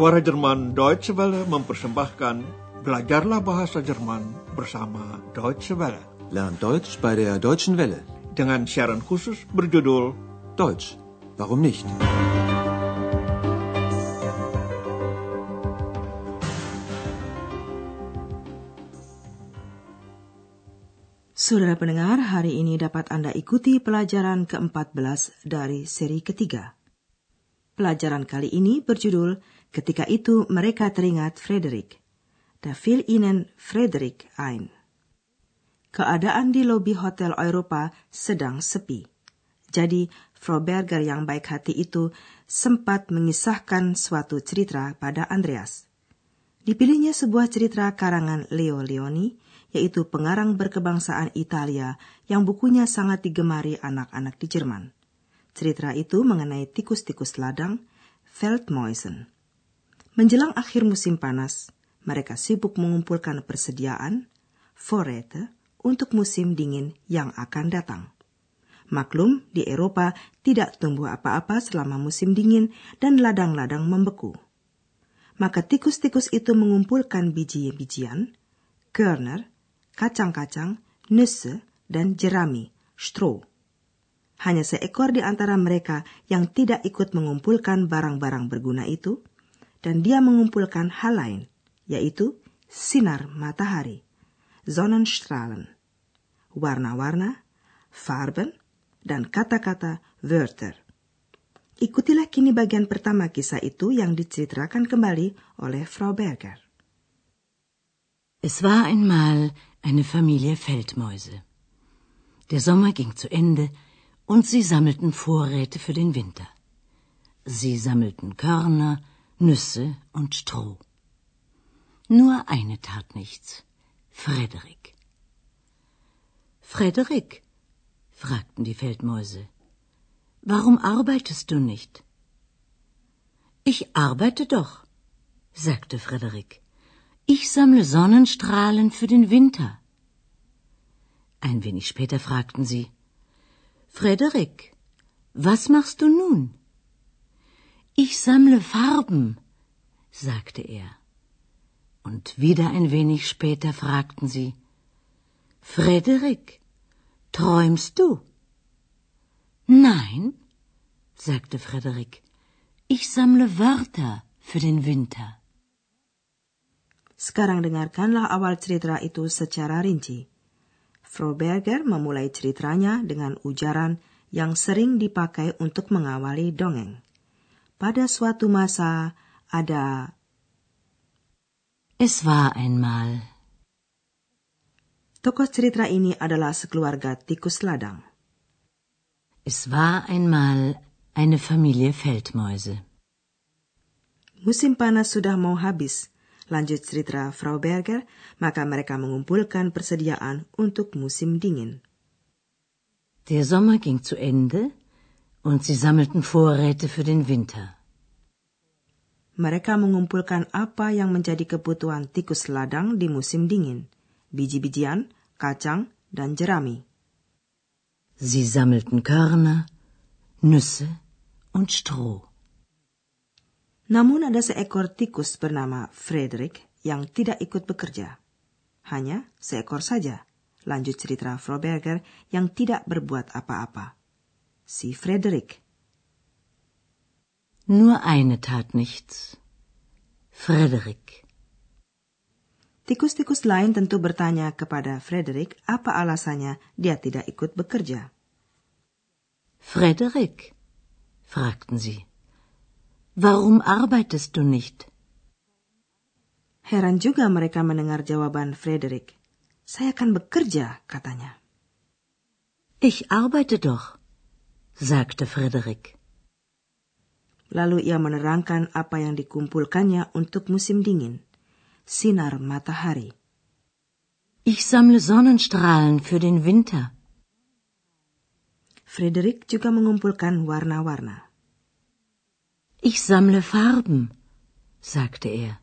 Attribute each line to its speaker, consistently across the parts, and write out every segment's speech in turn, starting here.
Speaker 1: Suara Jerman Deutsche Welle mempersembahkan Belajarlah Bahasa Jerman bersama Deutsche Welle.
Speaker 2: Lernt Deutsch bei der Deutschen Welle.
Speaker 1: Dengan siaran khusus berjudul
Speaker 2: Deutsch, warum nicht?
Speaker 3: Saudara pendengar, hari ini dapat Anda ikuti pelajaran ke-14 dari seri ketiga. Pelajaran kali ini berjudul Ketika itu mereka teringat Frederick. Da fiel ihnen Frederick ein. Keadaan di lobi Hotel Eropa sedang sepi. Jadi, Frau Berger yang baik hati itu sempat mengisahkan suatu cerita pada Andreas. Dipilihnya sebuah cerita karangan Leo Leoni, yaitu pengarang berkebangsaan Italia yang bukunya sangat digemari anak-anak di Jerman. Cerita itu mengenai tikus-tikus ladang, Feldmäusen. Menjelang akhir musim panas, mereka sibuk mengumpulkan persediaan, Vorräte, untuk musim dingin yang akan datang. Maklum, di Eropa tidak tumbuh apa-apa selama musim dingin dan ladang-ladang membeku. Maka tikus-tikus itu mengumpulkan biji-bijian, Körner, kacang-kacang, Nüsse, dan jerami, Stroh. Hanya seekor di antara mereka yang tidak ikut mengumpulkan barang-barang berguna itu, dan dia mengumpulkan hal lain, yaitu sinar matahari, Sonnenstrahlen, warna-warna, Farben, dan kata-kata Wörter. Ikutilah kini bagian pertama kisah itu yang diceritakan kembali oleh Frau Berger.
Speaker 4: Es war einmal eine Familie Feldmäuse. Der Sommer ging zu Ende und sie sammelten Vorräte für den Winter. Sie sammelten Körner, Nüsse und Stroh. Nur eine tat nichts. Frederik. Frederik, fragten die Feldmäuse, warum arbeitest du nicht? Ich arbeite doch, sagte Frederik. Ich sammle Sonnenstrahlen für den Winter. Ein wenig später fragten sie, Frederik, was machst du nun? Ich sammle Farben, sagte er. Und wieder ein wenig später fragten sie, Frederik, träumst du? Nein, sagte Frederik, ich sammle Wörter für den Winter.
Speaker 3: Sekarang dengarkanlah awal cerita itu secara rinci. Frau Berger memulai ceritanya dengan ujaran yang sering dipakai untuk mengawali dongeng. Pada suatu masa ada
Speaker 4: Es war einmal.
Speaker 3: Tokoh cerita ini adalah sekeluarga tikus ladang.
Speaker 4: Es war einmal eine Familie Feldmäuse.
Speaker 3: Musim panas sudah mau habis. Lanjut cerita Frau Berger, maka mereka mengumpulkan persediaan untuk musim dingin.
Speaker 4: Der Sommer ging zu Ende und sie sammelten Vorräte für den Winter.
Speaker 3: Mereka mengumpulkan apa yang menjadi kebutuhan tikus ladang di musim dingin. Biji-bijian, kacang, dan jerami.
Speaker 4: Sie sammelten Körner, Nüsse und Stroh.
Speaker 3: Namun ada seekor tikus bernama Frederick yang tidak ikut bekerja. Hanya seekor saja, lanjut cerita Frau Berger yang tidak berbuat apa-apa. Si Frederick.
Speaker 4: Nur eine tat nichts. Frederik.
Speaker 3: Tikus-tikus lain tentu bertanya kepada Frederick apa alasannya dia tidak ikut bekerja.
Speaker 4: Frederik, fragten sie. Warum arbeitest du nicht?
Speaker 3: Heran juga mereka mendengar jawaban Frederick. Saya akan bekerja, katanya.
Speaker 4: Ich arbeite doch, sagte Frederik.
Speaker 3: Lalu ia menerangkan apa yang dikumpulkannya untuk musim dingin. Sinar matahari.
Speaker 4: Ich sammle Sonnenstrahlen für den Winter.
Speaker 3: Frederick juga mengumpulkan warna-warna.
Speaker 4: Ich sammle Farben, sagte er.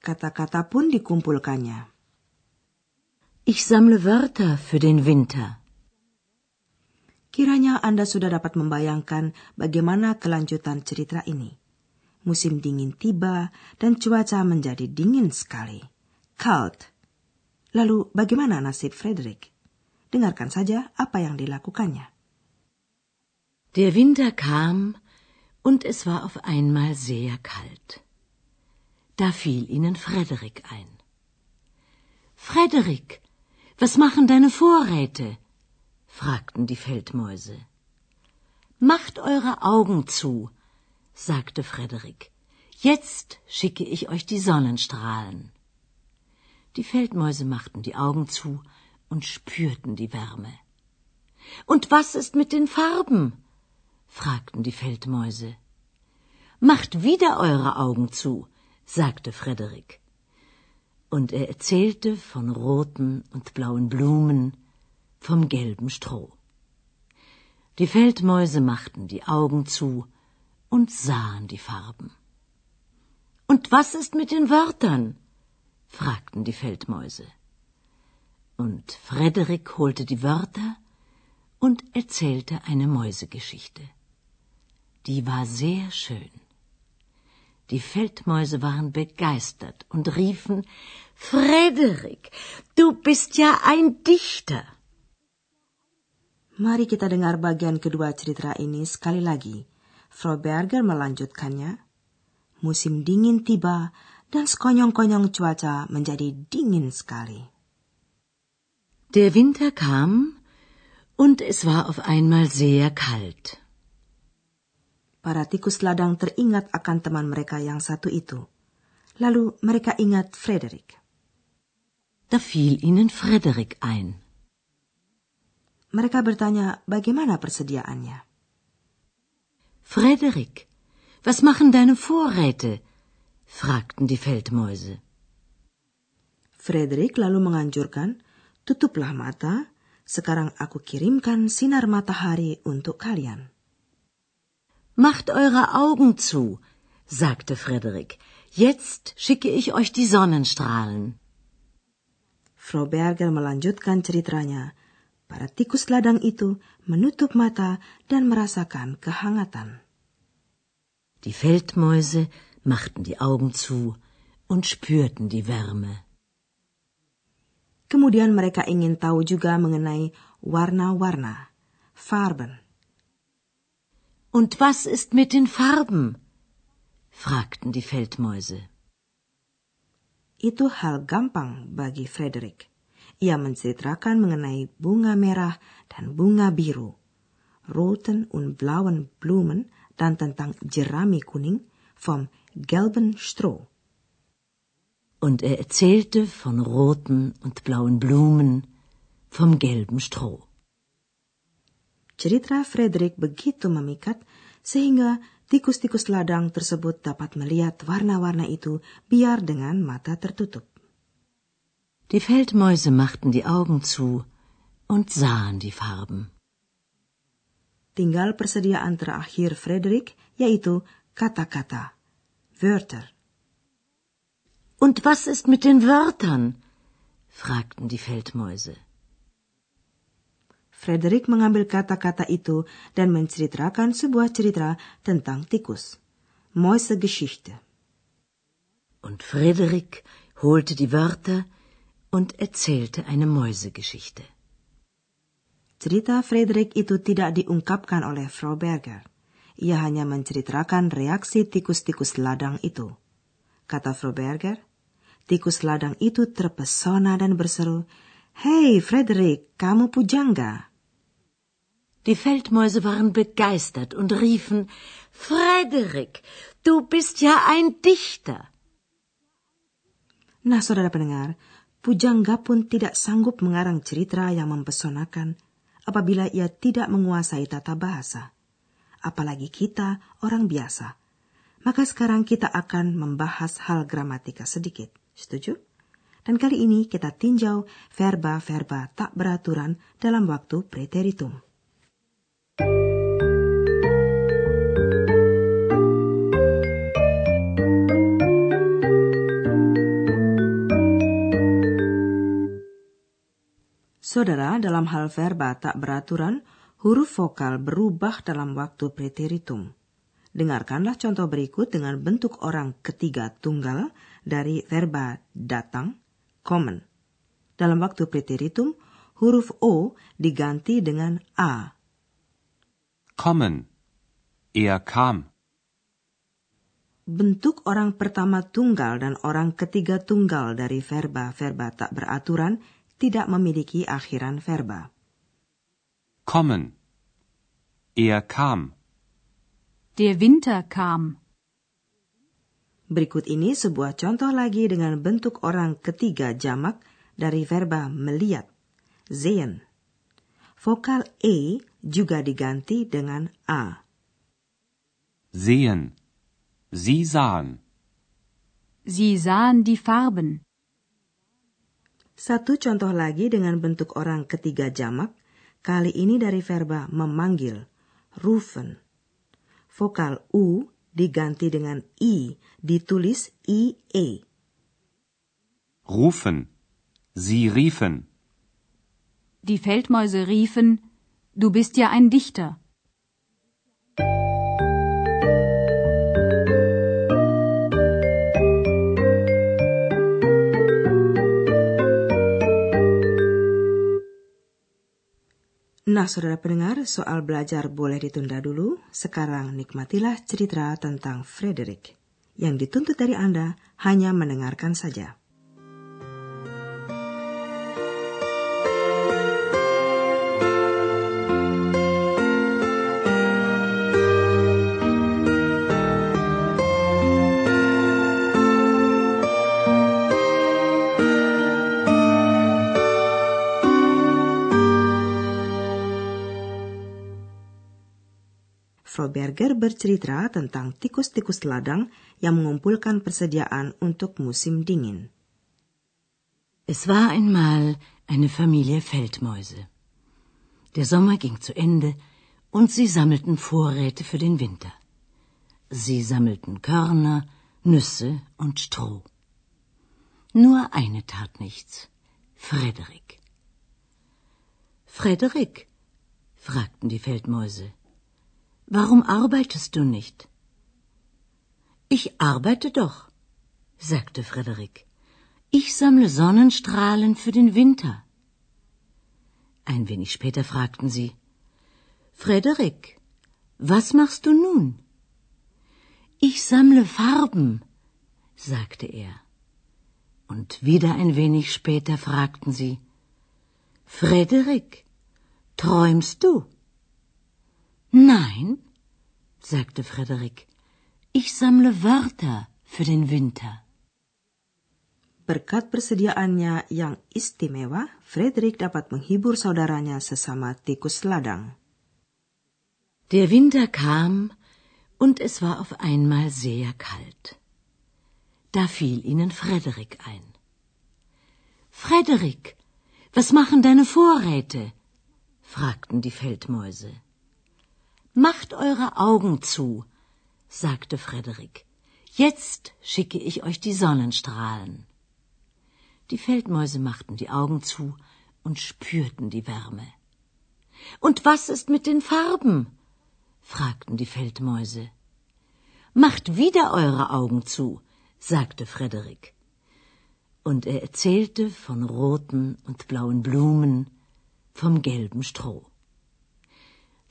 Speaker 3: Kata-kata pun dikumpulkannya.
Speaker 4: Ich sammle Wörter für den Winter.
Speaker 3: Kiranya Anda sudah dapat membayangkan bagaimana kelanjutan cerita ini. musim dingin tiba dan cuaca menjadi dingin sekali. Cold. Lalu bagaimana nasib Frederick? Dengarkan saja apa yang dilakukannya.
Speaker 4: Der Winter kam und es war auf einmal sehr kalt. Da fiel ihnen Frederik ein. Frederik, was machen deine Vorräte? Fragten die Feldmäuse. Macht eure Augen zu, sagte Frederik. Jetzt schicke ich euch die Sonnenstrahlen. Die Feldmäuse machten die Augen zu und spürten die Wärme. Und was ist mit den Farben? fragten die Feldmäuse. Macht wieder eure Augen zu, sagte Frederik. Und er erzählte von roten und blauen Blumen, vom gelben Stroh. Die Feldmäuse machten die Augen zu und sahen die Farben. Und was ist mit den Wörtern? fragten die Feldmäuse. Und Frederik holte die Wörter und erzählte eine Mäusegeschichte. Die war sehr schön. Die Feldmäuse waren begeistert und riefen Frederik, du bist ja ein Dichter.
Speaker 3: Mari kita dengar bagian kedua cerita ini sekali lagi. Frau Berger melanjutkannya. Musim dingin tiba dan sekonyong-konyong cuaca menjadi dingin sekali.
Speaker 4: Der Winter kam und es war auf einmal sehr kalt.
Speaker 3: Para tikus ladang teringat akan teman mereka yang satu itu. Lalu mereka ingat Frederick.
Speaker 4: Da fiel ihnen Frederik ein.
Speaker 3: Mereka bertanya bagaimana persediaannya.
Speaker 4: Frederik, was machen deine Vorräte? fragten die Feldmäuse.
Speaker 3: Frederik lalu menganjurkan, tutuplah mata, sekarang aku kirimkan sinar matahari untuk kalian.
Speaker 4: Macht eure Augen zu, sagte Frederik. Jetzt schicke ich euch die Sonnenstrahlen.
Speaker 3: Frau Berger melanjutkan ceritanya Para tikus ladang itu menutup mata dan merasakan kehangatan.
Speaker 4: Die Feldmäuse machten die Augen zu und spürten die Wärme.
Speaker 3: Kemudian mereka ingin tahu juga mengenai warna-warna, Farben.
Speaker 4: Und was ist mit den Farben? fragten die Feldmäuse.
Speaker 3: Itu hal gampang bagi Frederick. Ia menceritakan mengenai bunga merah dan bunga biru, roten und blauen Blumen dan tentang jerami kuning vom gelben Stroh.
Speaker 4: Und er erzählte von roten und blauen Blumen, vom gelben Stroh.
Speaker 3: Cerita Frederick begitu memikat sehingga tikus-tikus ladang tersebut dapat melihat warna-warna itu biar dengan mata tertutup.
Speaker 4: Die Feldmäuse machten die Augen zu und sahen die Farben.
Speaker 3: Tinggal persediaan terakhir Frederick, yaitu kata-kata, Wörter.
Speaker 4: Und was ist mit den Wörtern? fragten die Feldmäuse.
Speaker 3: Frederick mengambil kata-kata itu dan menceritakan sebuah cerita tentang tikus. Mäusegeschichte.
Speaker 4: Und Frederik holte die Wörter und erzählte eine Mäusegeschichte.
Speaker 3: Cerita Frederick itu tidak diungkapkan oleh Frau Berger. Ia hanya menceritakan reaksi tikus-tikus ladang itu. Kata Frau Berger, tikus ladang itu terpesona dan berseru, Hei Frederick, kamu pujangga.
Speaker 4: Die Feldmäuse waren begeistert und riefen, Frederik, du bist ja ein Dichter.
Speaker 3: Nah, saudara pendengar, Pujangga pun tidak sanggup mengarang cerita yang mempesonakan apabila ia tidak menguasai tata bahasa. Apalagi kita orang biasa. Maka sekarang kita akan membahas hal gramatika sedikit. Setuju? Dan kali ini kita tinjau verba-verba tak beraturan dalam waktu preteritum. Saudara, dalam hal verba tak beraturan, huruf vokal berubah dalam waktu preteritum. Dengarkanlah contoh berikut dengan bentuk orang ketiga tunggal dari verba datang, kommen. Dalam waktu preteritum, huruf O diganti dengan A.
Speaker 5: Kommen. Er kam.
Speaker 3: Bentuk orang pertama tunggal dan orang ketiga tunggal dari verba-verba tak beraturan tidak memiliki akhiran verba.
Speaker 5: Kommen. Er kam.
Speaker 6: Der Winter kam.
Speaker 3: Berikut ini sebuah contoh lagi dengan bentuk orang ketiga jamak dari verba melihat, sehen. Vokal E juga diganti dengan A.
Speaker 5: Sehen. Sie sahen.
Speaker 6: Sie sahen die Farben.
Speaker 3: Satu contoh lagi dengan bentuk orang ketiga jamak, kali ini dari verba memanggil, rufen. Vokal U diganti dengan I, ditulis IE.
Speaker 5: Rufen. Sie riefen.
Speaker 6: Die Feldmäuse riefen, du bist ja ein Dichter.
Speaker 3: Nah, saudara pendengar, soal belajar boleh ditunda dulu. Sekarang nikmatilah cerita tentang Frederick. Yang dituntut dari Anda hanya mendengarkan saja. Froberger bercerita tentang tikus-tikus ladang yang mengumpulkan persediaan untuk musim dingin.
Speaker 4: Es war einmal eine Familie Feldmäuse. Der Sommer ging zu Ende und sie sammelten Vorräte für den Winter. Sie sammelten Körner, Nüsse und Stroh. Nur eine tat nichts. Frederik. Frederik? fragten die Feldmäuse. Warum arbeitest du nicht? Ich arbeite doch, sagte Frederik. Ich sammle Sonnenstrahlen für den Winter. Ein wenig später fragten sie Frederik, was machst du nun? Ich sammle Farben, sagte er. Und wieder ein wenig später fragten sie Frederik, träumst du? Nein, sagte Frederik, ich sammle Wörter für den Winter.
Speaker 3: Berkat persediaannya yang istimewa, Frederick dapat menghibur saudaranya sesama tikus ladang.
Speaker 4: Der Winter kam und es war auf einmal sehr kalt. Da fiel ihnen Frederik ein. Frederik, was machen deine Vorräte? fragten die Feldmäuse. Macht eure Augen zu, sagte Frederik. Jetzt schicke ich euch die Sonnenstrahlen. Die Feldmäuse machten die Augen zu und spürten die Wärme. Und was ist mit den Farben? fragten die Feldmäuse. Macht wieder eure Augen zu, sagte Frederik. Und er erzählte von roten und blauen Blumen, vom gelben Stroh.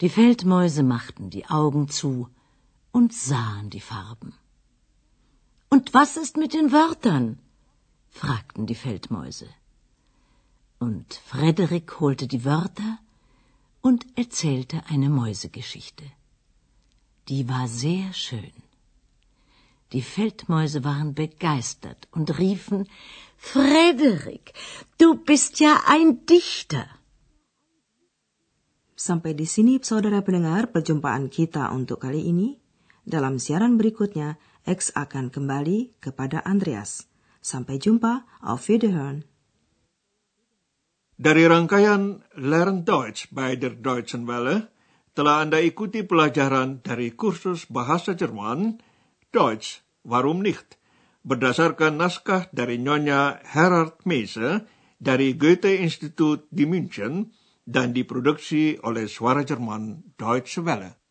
Speaker 4: Die Feldmäuse machten die Augen zu und sahen die Farben. Und was ist mit den Wörtern? fragten die Feldmäuse. Und Frederik holte die Wörter und erzählte eine Mäusegeschichte. Die war sehr schön. Die Feldmäuse waren begeistert und riefen Frederik, du bist ja ein Dichter.
Speaker 3: Sampai di sini saudara pendengar perjumpaan kita untuk kali ini. Dalam siaran berikutnya, X akan kembali kepada Andreas. Sampai jumpa, auf Wiederhören.
Speaker 1: Dari rangkaian Learn Deutsch by der Deutschen Welle, telah Anda ikuti pelajaran dari kursus bahasa Jerman, Deutsch, warum nicht, berdasarkan naskah dari Nyonya Herard Meise dari Goethe Institut di München, dan diproduksi oleh Suara Jerman Deutsche Welle.